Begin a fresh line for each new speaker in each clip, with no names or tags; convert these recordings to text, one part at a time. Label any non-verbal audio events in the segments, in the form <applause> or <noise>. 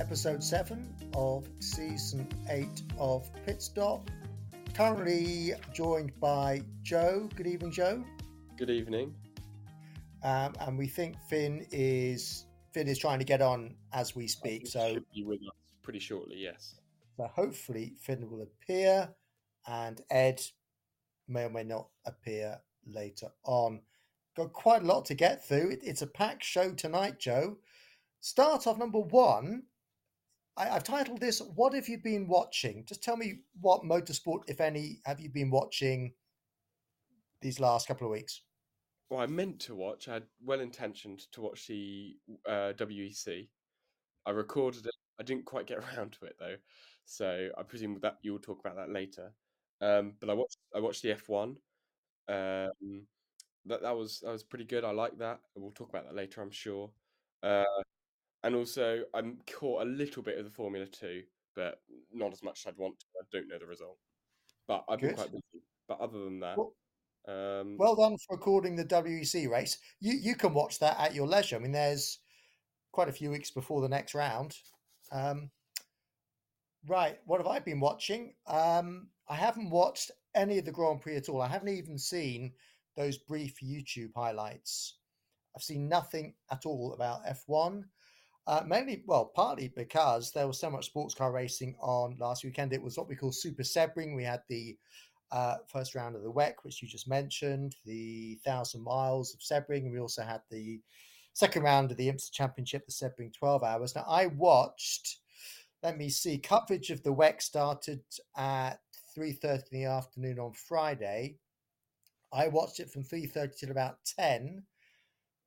episode 7 of season 8 of Pit Stop. Currently joined by Joe. Good evening, Joe.
Good evening.
Um, and we think Finn is Finn is trying to get on as we speak. So
should be with us pretty shortly. Yes.
So hopefully Finn will appear, and Ed may or may not appear later on. Got quite a lot to get through. It, it's a packed show tonight, Joe. Start off number one. I, I've titled this "What Have You Been Watching?" Just tell me what motorsport, if any, have you been watching these last couple of weeks?
Well, I meant to watch. I had well intentioned to watch the uh, WEC. I recorded it. I didn't quite get <laughs> around to it though, so I presume that you'll talk about that later. Um, but I watched. I watched the F one. Um, that that was that was pretty good. I like that. We'll talk about that later, I'm sure. Uh, and also, I'm caught a little bit of the Formula Two, but not as much as I'd want to. I don't know the result, but I've been quite busy. But other than that,
Well,
um,
well done for recording the WEC race. You you can watch that at your leisure. I mean, there's quite a few weeks before the next round. Um, right, what have I been watching? Um, I haven't watched any of the Grand Prix at all. I haven't even seen those brief YouTube highlights. I've seen nothing at all about F1. Uh, mainly, well, partly because there was so much sports car racing on last weekend. It was what we call Super Sebring. We had the uh, first round of the WEC, which you just mentioned, the thousand miles of Sebring, and we also had the second round of the IMSA Championship, the Sebring 12 hours. Now, I watched, let me see, coverage of the WEC started at 3.30 in the afternoon on Friday. I watched it from 3.30 till about 10.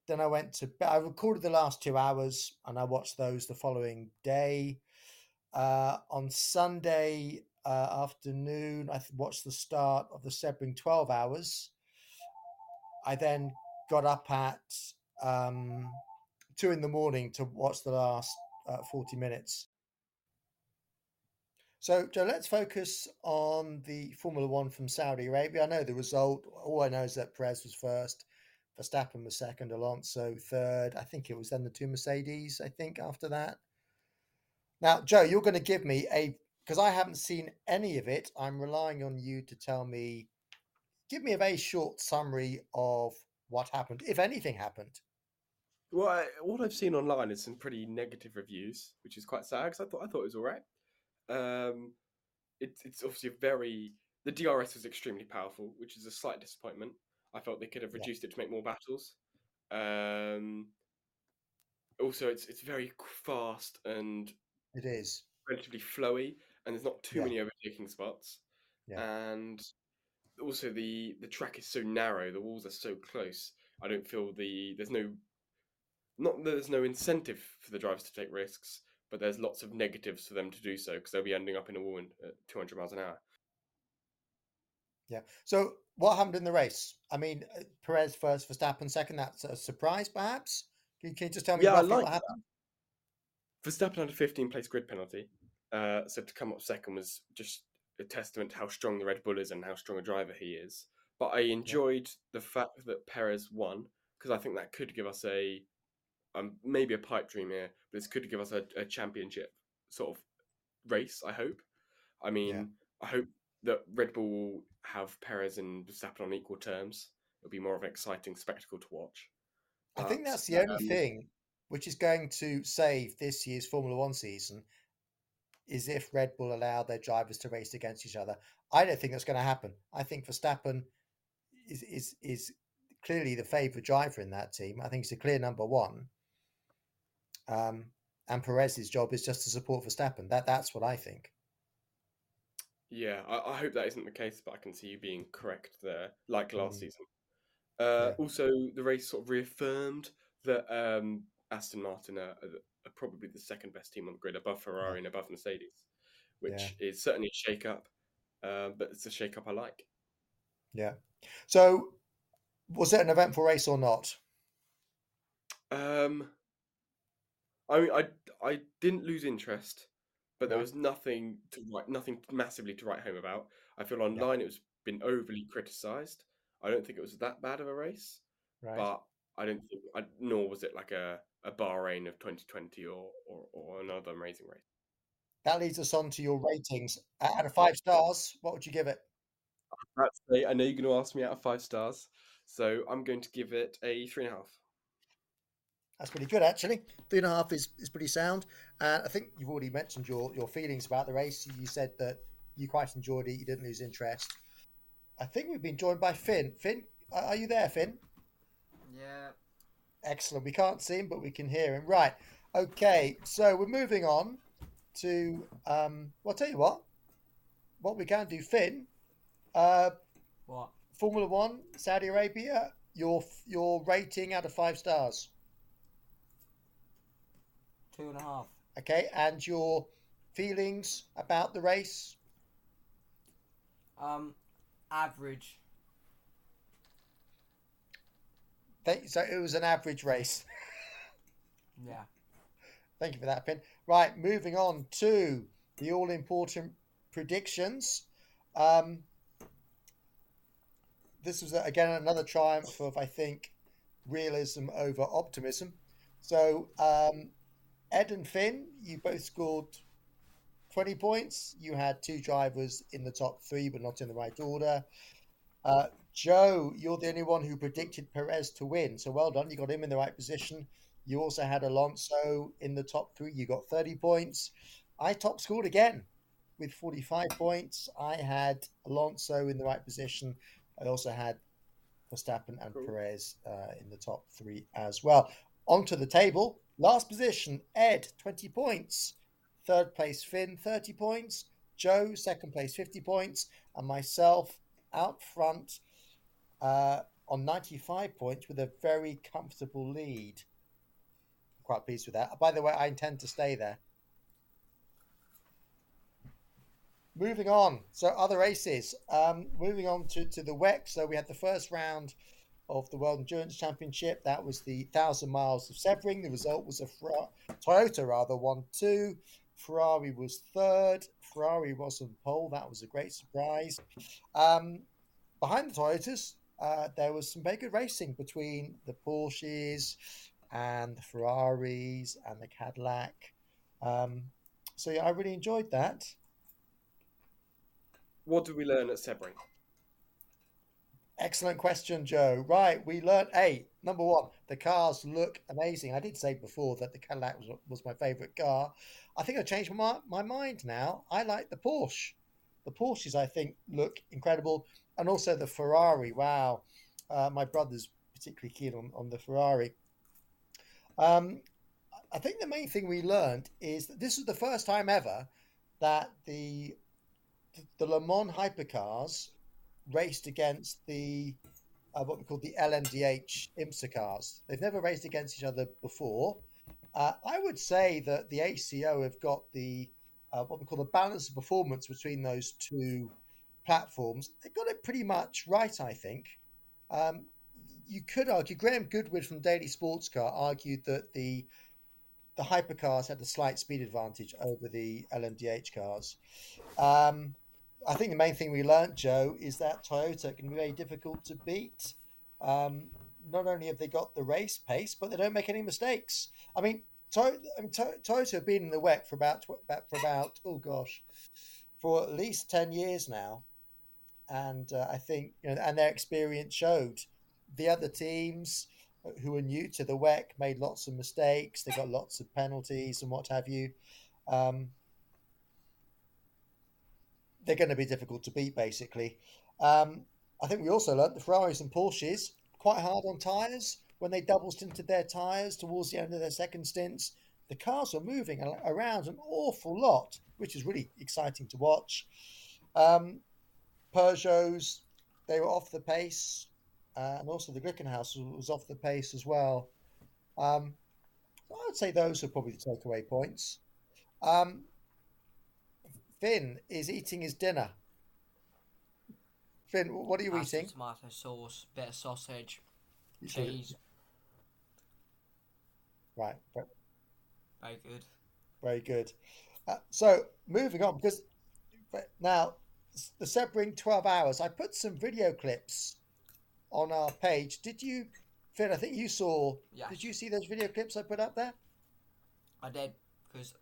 Then I went to bed. I recorded the last two hours and I watched those the following day. Uh, on Sunday uh, afternoon, I watched the start of the Sebring 12 hours. I then got up at um, two in the morning to watch the last uh, 40 minutes. So, Joe, let's focus on the Formula One from Saudi Arabia. I know the result. All I know is that Perez was first, Verstappen was second, Alonso third. I think it was then the two Mercedes, I think, after that. Now, Joe, you're going to give me a, because I haven't seen any of it, I'm relying on you to tell me, give me a very short summary of what happened, if anything happened.
Well, I, what I've seen online is some pretty negative reviews, which is quite sad because I thought I thought it was all right. Um, it's it's obviously very the DRS was extremely powerful, which is a slight disappointment. I felt they could have
Yeah.
reduced it to make more battles. Um, also, it's it's very fast and
It is.
relatively flowy, and there's not too
Yeah.
many overtaking spots.
Yeah.
And also the the track is so narrow, the walls are so close. I don't feel the there's no not that there's no incentive for the drivers to take risks, but there's lots of negatives for them to do so because they'll be ending up in a wall at 200 miles an hour.
Yeah. So what happened in the race? I mean, uh, Perez first, Verstappen second. That's a surprise, perhaps. Can you, can you just tell me
Yeah, I like
what happened?
Verstappen had a 15 place grid penalty, uh, so to come up second was just a testament to how strong the Red Bull is and how strong a driver he is. but I enjoyed the fact that Perez won because I think that could give us a um, maybe a pipe dream here, but this could give us a, a championship sort of race. I hope. I mean,
Yeah.
I hope that Red Bull will have Perez and Verstappen on equal terms. It'll be more of an exciting spectacle to watch.
I think that's the only
um,
thing which is going to save this year's Formula One season is if Red Bull allow their drivers to race against each other. I don't think that's going to happen. I think Verstappen is is is clearly the favourite driver in that team. I think he's a clear number one. Um, and Perez's job is just to support Verstappen. That that's what I think.
Yeah, I, I hope that isn't the case, but I can see you being correct there, like last
Mm.
season. Uh,
Yeah.
Also, the race sort of reaffirmed that um, Aston Martin are, are probably the second best team on the grid, above Ferrari and above Mercedes, which is certainly a shake-up, uh, but it's a shake-up I like.
Yeah. So, was it an eventful race or not?
Um, I mean, I I didn't lose interest, but there was nothing to write, nothing massively to write home about. I feel online it was been overly criticised. I don't think it was that bad of a race,
Right.
but I don't think, I, nor was it like a a Bahrain of 2020 or or, or another amazing race.
That leads us on to your ratings. Out of five stars, what would you give it?
I know you're going to ask me out of five stars, so I'm going to give it a three and a half.
That's pretty good, actually. Three and a half is, is pretty sound. And I think you've already mentioned your, your feelings about the race. You said that you quite enjoyed it, you didn't lose interest. I think we've been joined by Finn. Finn, are you there, Finn?
Yeah.
Excellent. We can't see him, but we can hear him. Right. Okay. So we're moving on to, um, well, I'll tell you what. What we can do, Finn, uh,
What?
Formula One, Saudi Arabia, your your rating out of five stars.
Two and a half.
Okay, and your feelings about the race.
Um, average.
Thank- So it was an average race. <laughs>
Yeah.
Thank you for that, Finn. Right, moving on to the all important predictions. Um, this was again another triumph of, I think, realism over optimism. So, um, Ed and Finn, you both scored 20 points. You had two drivers in the top three, but not in the right order. Uh, Joe, you're the only one who predicted Perez to win. So well done. You got him in the right position. You also had Alonso in the top three. You got 30 points. I top scored again with 45 points. I had Alonso in the right position. I also had Verstappen and
Cool.
Perez uh, in the top three as well. Onto the table. Last position, Ed, 20 points. Third place, Finn, 30 points. Joe, second place, 50 points. And myself out front uh, on 95 points with a very comfortable lead. Quite pleased with that. By the way, I intend to stay there. Moving on. So, other races. Um, moving on to, to the WEC. So, we had the first round of the World Endurance Championship. That was the 1,000 miles of Sebring. The result was a Ferrari, Toyota, rather, 1 2. Ferrari was third. Ferrari was on pole. That was a great surprise. Um, behind the Toyotas, uh, there was some very good racing between the Porsches and the Ferraris and the Cadillac. Um, so yeah, I really enjoyed that.
What did we learn at Sebring?
Excellent question, Joe. Right, we learned. eight. number one, the cars look amazing. I did say before that the Cadillac was, was my favourite car. I think I changed my my mind now. I like the Porsche. The Porsches, I think, look incredible, and also the Ferrari. Wow, uh, my brother's particularly keen on, on the Ferrari. Um, I think the main thing we learned is that this is the first time ever that the the Le Mans hypercars raced against the uh, what we call the LMDH IMSA cars. They've never raced against each other before. Uh, I would say that the ACO have got the uh, what we call the balance of performance between those two platforms. They've got it pretty much right, I think. Um, you could argue Graham Goodwin from Daily Sports Car argued that the the hypercars had a slight speed advantage over the LMDH cars. Um, I think the main thing we learnt, Joe, is that Toyota can be very difficult to beat. Um, not only have they got the race pace, but they don't make any mistakes. I mean, I mean to- Toyota have been in the WEC for about for about oh gosh, for at least ten years now, and uh, I think you know, and their experience showed. The other teams who were new to the WEC made lots of mistakes. They got lots of penalties and what have you. Um, they're going to be difficult to beat, basically. Um, I think we also learnt the Ferraris and Porsches quite hard on tyres when they double stinted their tyres towards the end of their second stints. The cars were moving around an awful lot, which is really exciting to watch. Um, Peugeots, they were off the pace, uh, and also the Glickenhaus was, off the pace as well. Um, I would say those are probably the takeaway points. Um, Finn is eating his dinner. Finn, what are you eating?
Tomato sauce, bit of sausage,
You
cheese.
Right, ve-
Very good.
very good. Uh, so moving on, because but now the Sebring 12 hours, I put some video clips on our page. Did you, Finn? I think you saw.
Yeah.
Did you see those video clips I put up there?
I did because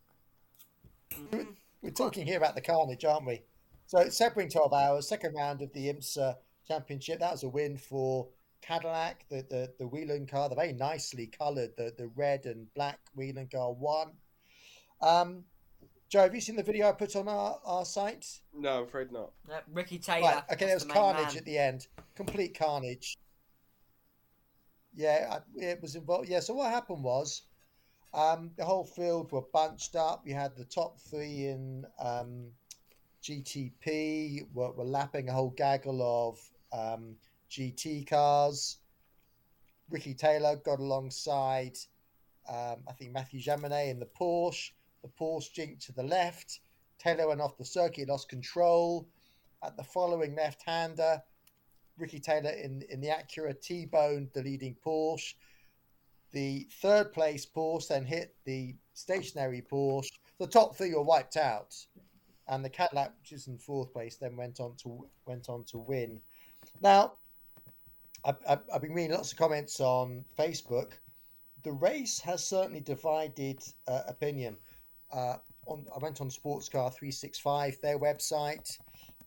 We're talking here about the carnage, aren't we? So Sebring 12 hours, second round of the IMSA Championship. That was a win for Cadillac, the the, the Whelen car, the very nicely coloured, the, the red and black Whelen car one. Um, Joe, have you seen the video I put on our, our site?
No, I'm afraid not.
yeah, Ricky Taylor.
Right, okay, there was
the
carnage
man.
at the end, complete carnage. Yeah, I- it was involved. Yeah, so what happened was um, the whole field were bunched up. You had the top three in um, GTP were, were lapping a whole gaggle of um, GT cars. Ricky Taylor got alongside, um, I think, Matthew Jaminet in the Porsche. The Porsche jinked to the left. Taylor went off the circuit, lost control. At the following left hander, Ricky Taylor in, in the Acura T boned the leading Porsche. The third place Porsche then hit the stationary Porsche. The top three were wiped out, and the Cadillac, which is in fourth place, then went on to went on to win. Now, I've, I've I've been reading lots of comments on Facebook. The race has certainly divided uh, opinion. Uh, on, I went on Sports Car 365, their website.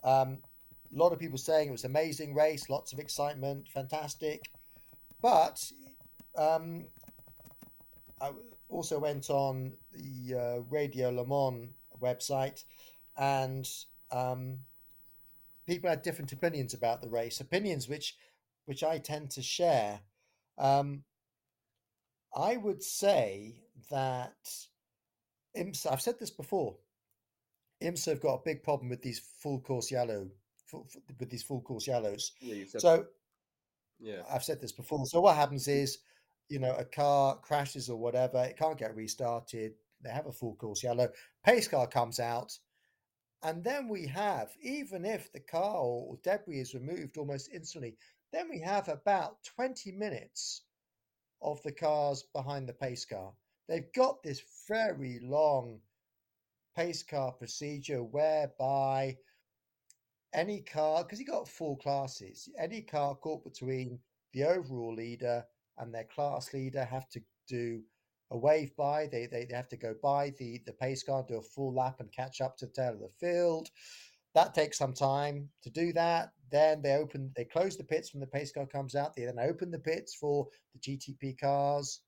Um, a lot of people saying it was an amazing race, lots of excitement, fantastic. But um, I also went on the uh, Radio Le Mans website, and um, people had different opinions about the race. Opinions which, which I tend to share. Um, I would say that IMSA. I've said this before. IMSA have got a big problem with these full course yellow, full, with these full course yellows.
Yeah.
So
yeah.
I've said this before. So what happens is, you know, a car crashes or whatever, it can't get restarted. They have a full course yellow. Pace car comes out, and then we have, even if the car or debris is removed almost instantly, then we have about 20 minutes of the cars behind the pace car. They've got this very long pace car procedure whereby any car, because you got four classes, any car caught between the overall leader and their class leader have to do a wave by. They, they, they have to go by the, the pace car, do a full lap and catch up to the tail of the field. That takes some time to do that. Then they open, they close the pits when the pace car comes out. They then open the pits for the GTP cars,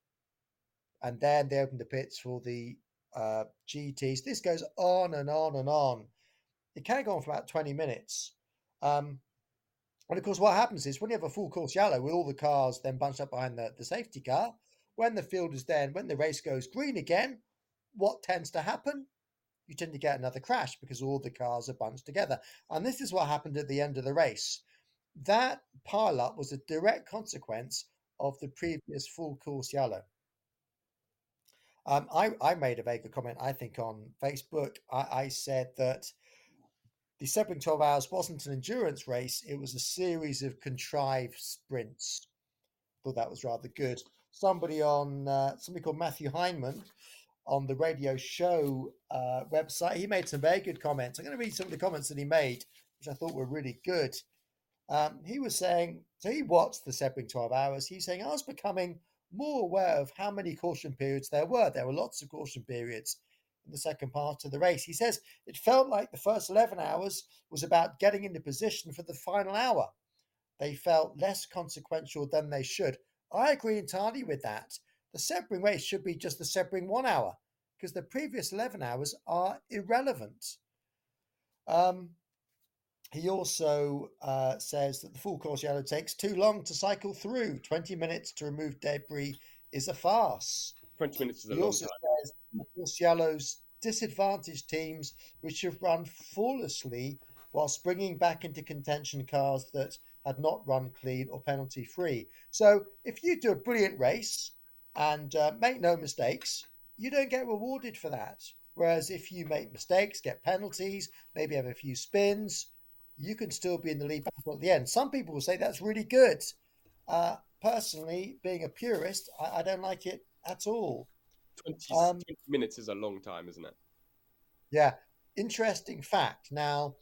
and then they open the pits for the uh, GTs. This goes on and on and on. It can go on for about 20 minutes. Um, and of course, what happens is when you have a full course yellow with all the cars then bunched up behind the, the safety car, when the field is then, when the race goes green again, what tends to happen? You tend to get another crash because all the cars are bunched together. And this is what happened at the end of the race. That pile up was a direct consequence of the previous full course yellow. Um, I, I made a vague comment, I think, on Facebook. I, I said that the Sebring 12 Hours wasn't an endurance race, it was a series of contrived sprints. Thought that was rather good. Somebody on, uh, somebody called Matthew Heineman on the radio show uh, website. He made some very good comments. I'm going to read some of the comments that he made, which I thought were really good. Um, he was saying, so he watched the Sebring 12 hours. He's saying, I was becoming more aware of how many caution periods there were. There were lots of caution periods the second part of the race. He says, it felt like the first 11 hours was about getting into position for the final hour. They felt less consequential than they should. I agree entirely with that. The Sebring race should be just the Sebring one hour because the previous 11 hours are irrelevant. Um, he also uh, says that the full course yellow takes too long to cycle through. 20 minutes to remove debris is a farce.
20 minutes is a
He
long time.
Yellows disadvantaged teams which have run flawlessly whilst bringing back into contention cars that had not run clean or penalty free. So if you do a brilliant race and uh, make no mistakes, you don't get rewarded for that. Whereas if you make mistakes, get penalties, maybe have a few spins, you can still be in the lead at the end. Some people will say that's really good. Uh, personally, being a purist, I, I don't like it at all.
20,
Um,
20 minutes is a long time, isn't it?
Yeah, interesting fact. Now,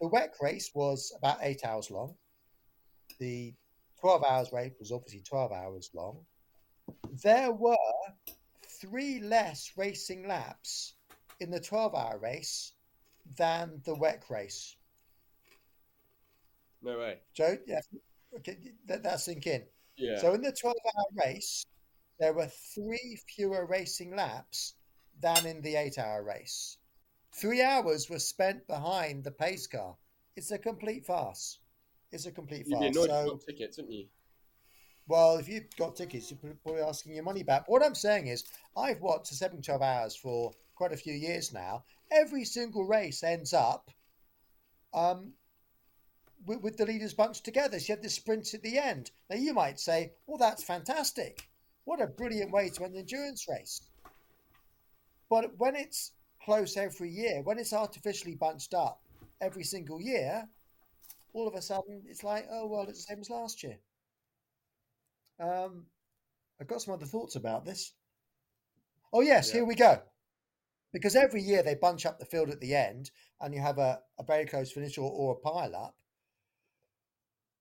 the WEC race was about eight hours long. The 12 hours race was obviously 12 hours long. There were three less racing laps in the 12 hour race than the WEC race.
No way.
Joe, yeah, okay, let that sink in.
Yeah.
So in the 12 hour race, there were three fewer racing laps than in the eight hour race. Three hours were spent behind the pace car. It's a complete farce. It's a complete
You'd be
farce.
annoyed
So,
got tickets, wouldn't you?
well, if you've got tickets, you're probably asking your money back. What I'm saying is, I've watched the Sebring 12 hours for quite a few years now. Every single race ends up um, with, with the leaders bunched together. So you have the sprints at the end. Now, you might say, well, that's fantastic. What a brilliant way to end an endurance race. But when it's close every year, when it's artificially bunched up every single year, all of a sudden it's like, oh, well, it's the same as last year. Um, I've got some other thoughts about this. Oh, yes,
Yeah.
here we go. Because every year they bunch up the field at the end and you have a, a very close finish or, or a pile up.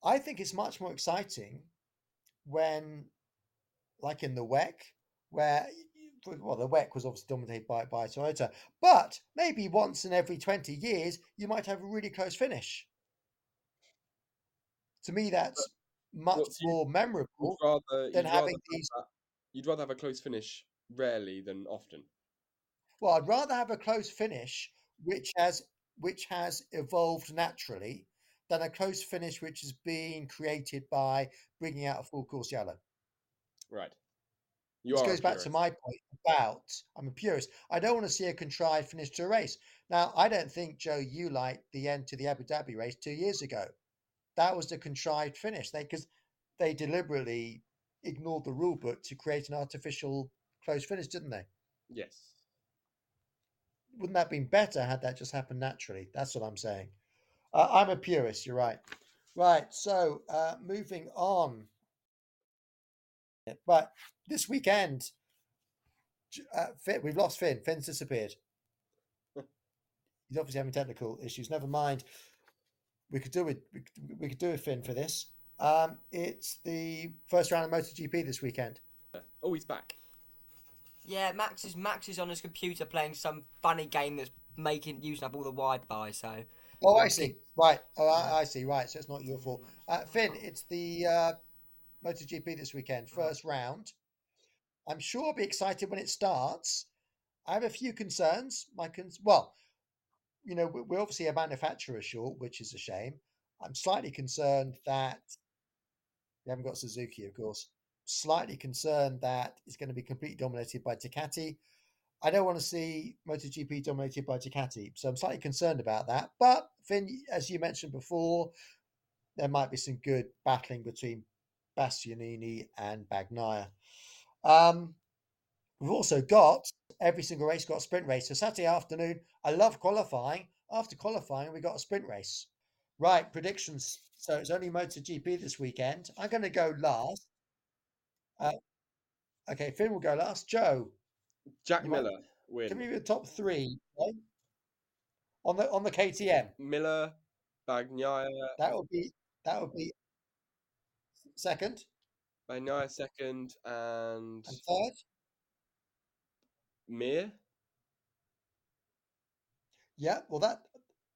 I think it's much more exciting when, like in the WEC, where, well, the WEC was obviously dominated by, by Toyota, but maybe once in every 20 years, you might have a really close finish. To me, that's much
what, you-
more memorable.
rather,
than having
have
these-
you'd rather have a close finish rarely than often.
Well, I'd rather have a close finish which has which has evolved naturally than a close finish which is being created by bringing out a full course yellow.
Right. You
This goes back to my point about I'm a purist. I don't want to see a contrived finish to a race. Now, I don't think Joe, you liked the end to the Abu Dhabi race two years ago. That was the contrived finish. They because they deliberately ignored the rule book to create an artificial close finish, didn't they?
Yes.
wouldn't that have been better had that just happened naturally? That's what I'm saying. Uh, I'm a purist. You're right. Right. So uh, moving on. But this weekend, uh, Finn, we've lost Finn. Finn's disappeared. <laughs> He's obviously having technical issues. Never mind. We could do it. We could, we could do a Finn for this. Um, it's the first round of MotoGP this weekend.
Oh, he's back.
Yeah, Max is Max is on his computer playing some funny game that's making using up all the Wi-Fi. So
Oh, I see. Right. Oh, I, I see. Right. So it's not your fault. Uh, Finn, it's the uh, MotoGP this weekend, mm-hmm. first round. I'm sure I'll be excited when it starts. I have a few concerns. My cons- well, you know, we- we're obviously a manufacturer short, which is a shame. I'm slightly concerned that we haven't got Suzuki, of course. Slightly concerned that it's going to be completely dominated by Ducati. I don't want to see MotoGP dominated by Ducati, so I'm slightly concerned about that. But Finn, as you mentioned before, there might be some good battling between Bastianini and Bagnaia. Um, we've also got every single race got a sprint race. So Saturday afternoon, I love qualifying. After qualifying, we got a sprint race. Right, predictions. So it's only MotoGP this weekend. I'm going to go last. Uh, okay, Finn will go last. Joe,
Jack
You might-
Miller
Give me
win.
the top three right? on the on the KTM.
Miller, Bagnaia,
That would be that would be second
Bagnaia second, and
and third.
Mir.
Yeah, well that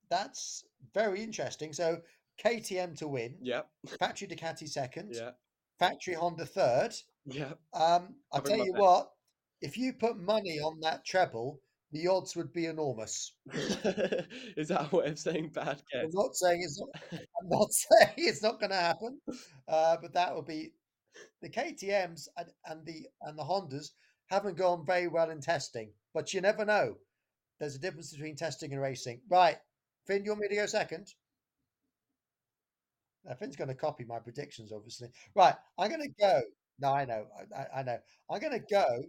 that's very interesting. So KTM to win,
Yeah.
Factory Ducati second,
Yeah.
Factory Honda third.
Yeah.
Um, I'll tell you what, if you put money on that treble, the odds would be enormous. <laughs>
Is that a way of saying bad
I'm
guess?
not saying it's not, <laughs> I'm not <laughs> saying it's not going to happen, uh, but that would be the KTM's and, and the and the Hondas haven't gone very well in testing, but you never know. There's a difference between testing and racing. Right, Finn, you want me to go second? Now, Finn's going to copy my predictions, obviously. Right, I'm going to go. No, I know, I- I know. I'm going to go.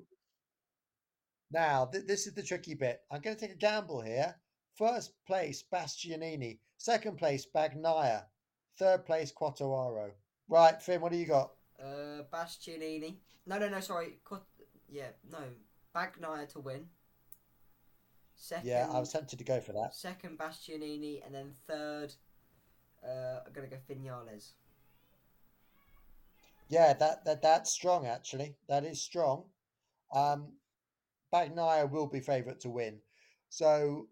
Now, th- this is the tricky bit. I'm going to take a gamble here. First place, Bastianini. Second place, Bagnaia. Third place, Quartararo. Right, Finn, what do you got?
Uh, Bastianini. No, no, no. Sorry. Quat- yeah, no. Bagnaia to win. Second.
Yeah, I was tempted to go for that.
Second Bastianini, and then third. Uh, I'm gonna go Vinales.
Yeah, that, that that's strong actually. That is strong. Um, Bagnaia will be favourite to win. So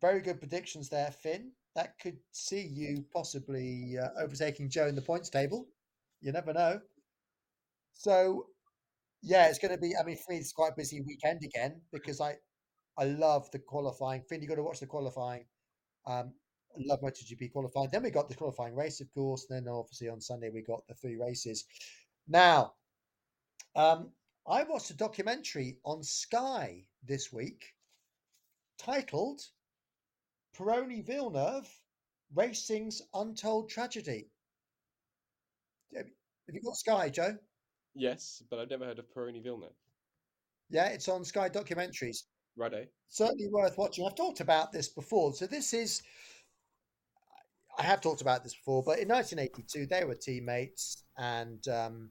very good predictions there, Finn. That could see you possibly uh, overtaking Joe in the points table. You never know. So yeah, it's going to be. I mean, for me, it's quite a busy weekend again because I I love the qualifying. Finn, you got to watch the qualifying. Um, I love MotoGP qualifying. Then we got the qualifying race, of course. And then obviously on Sunday we got the three races. Now, um, I watched a documentary on Sky this week titled Pironi Villeneuve Racing's Untold Tragedy. Have you got Sky, Joe?
Yes, but I've never heard of Pironi Villeneuve.
Yeah, it's on Sky Documentaries.
Righto.
certainly worth watching. I've talked about this before. So this is, I have talked about this before, but in 1982 they were teammates and um,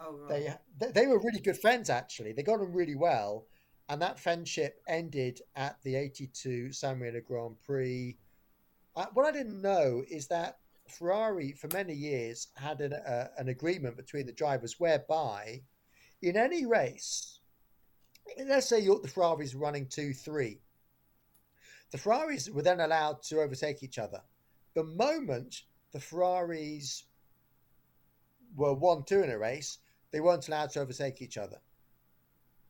Oh
they, they were really good friends. Actually, they got on really well, and that friendship ended at the 82 San Marino Grand Prix. Uh, what I didn't know is that Ferrari, for many years, had an, uh, an agreement between the drivers whereby, in any race, let's say the Ferraris running two three, the Ferraris were then allowed to overtake each other. The moment the Ferraris were one two in a race, they weren't allowed to overtake each other.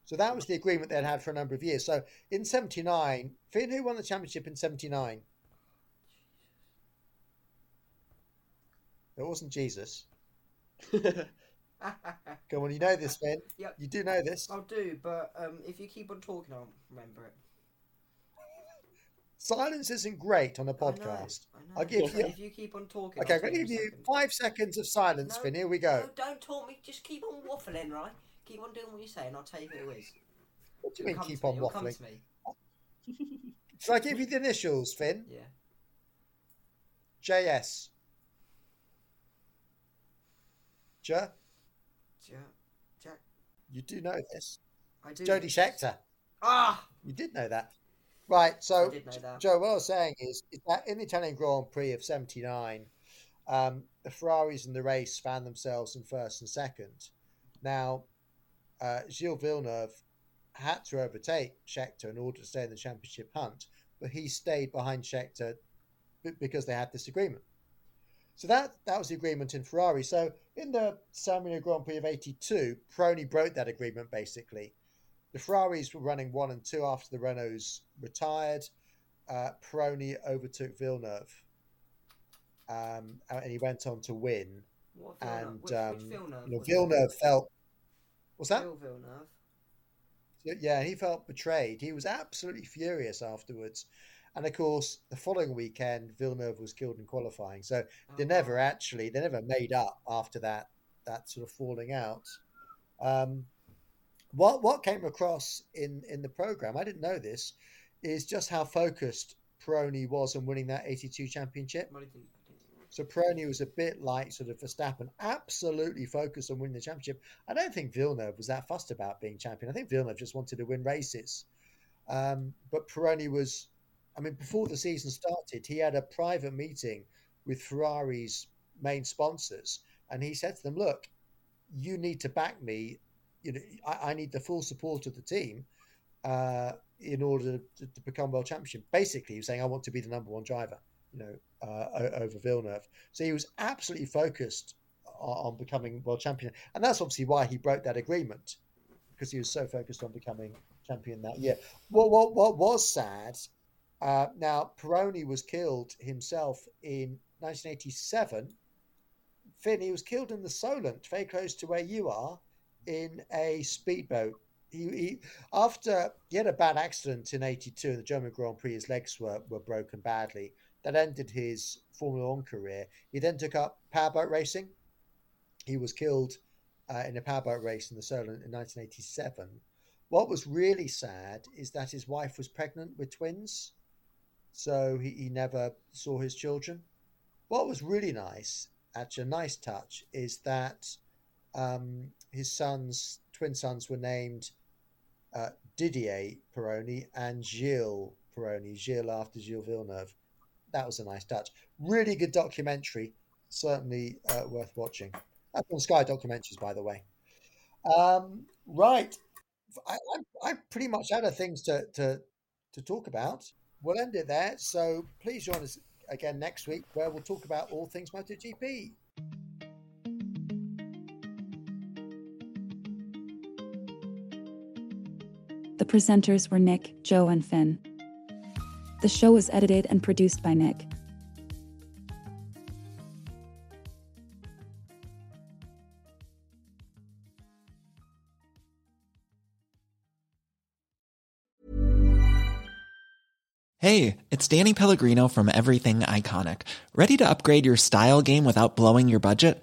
So that was the agreement they'd had for a number of years. So in '79, Finn, who won the championship in '79? It wasn't Jesus. <laughs> Come on, you know this, Finn.
Yep.
You do know this.
I'll do, but um, if you keep on talking, I'll remember it.
Silence isn't great on a podcast.
I know.
I'll give you-
If you keep on talking.
Okay, I'm going to give you
second.
five seconds of silence,
No,
Finn. Here we go.
No, don't talk me. Just keep on waffling, right? Keep on doing what you're saying. I'll tell you who it is.
What do you
It'll
mean keep
me,
on
come
waffling?
to me. <laughs>
Shall I give you the initials, Finn?
Yeah.
JS. Ja,
Ja- Jack.
you do know this.
I do.
Jody Scheckter.
Ah.
You did know that. Right, so
I did know that.
Joe, what I was saying is, is that in the Italian Grand Prix of '79, um, the Ferraris in the race found themselves in first and second. Now, uh, Gilles Villeneuve had to overtake Scheckter in order to stay in the championship hunt, but he stayed behind Scheckter b- because they had this agreement. So that that was the agreement in Ferrari. So in the San Marino Grand Prix of '82, Pironi broke that agreement basically. The Ferraris were running one and two after the Renaults retired. Uh, Pironi overtook Villeneuve, um, and he went on to win.
What Villeneuve?
And
which,
um,
which Villeneuve?
you know. Villeneuve felt. What's that?
Villeneuve.
Yeah, he felt betrayed. He was absolutely furious afterwards. And of course, the following weekend, Villeneuve was killed in qualifying. So they
Oh,
never actually, they never made up after that that sort of falling out. Um, what what came across in in the program, I didn't know this, is just how focused Pironi was on winning that '82 championship.
Well, he didn't- I didn't-
So Pironi was a bit like sort of Verstappen, absolutely focused on winning the championship. I don't think Villeneuve was that fussed about being champion. I think Villeneuve just wanted to win races. Um, but Pironi was, I mean, before the season started, he had a private meeting with Ferrari's main sponsors, and he said to them, "Look, you need to back me. You know, I, I need the full support of the team." Uh, in order to, to, become world champion. Basically, he was saying, I want to be the number one driver you know, uh, over Villeneuve. So he was absolutely focused on, on becoming world champion, and that's obviously why he broke that agreement because he was so focused on becoming champion that year. What what, what was sad? Uh, now Pironi was killed himself in 1987. Finn, he was killed in the Solent, very close to where you are, in a speedboat. He, he after he had a bad accident in '82 in the German Grand Prix. His legs were, were broken badly, that ended his Formula One career. He then took up powerboat racing. He was killed uh, in a powerboat race in the Solent in 1987. What was really sad is that his wife was pregnant with twins, so he, he never saw his children. What was really nice, actually a nice touch, is that um, his sons, twin sons, were named uh, Didier Pironi and Gilles Pironi. Gilles after Gilles Villeneuve that was a nice touch. Really good documentary, certainly uh, worth watching. That's on Sky Documentaries, by the way. Um, right, I, I, I, pretty much out of things to, to to talk about. We'll end it there. So please join us again next week, where we'll talk about all things MotoGP.
Presenters were Nick, Joe, and Finn. The show was edited and produced by Nick.
Hey, it's Danny Pellegrino from Everything Iconic. Ready to upgrade your style game without blowing your budget?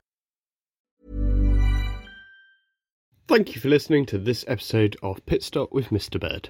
Thank you for listening to this episode of Pit Stop with Mr. Bird.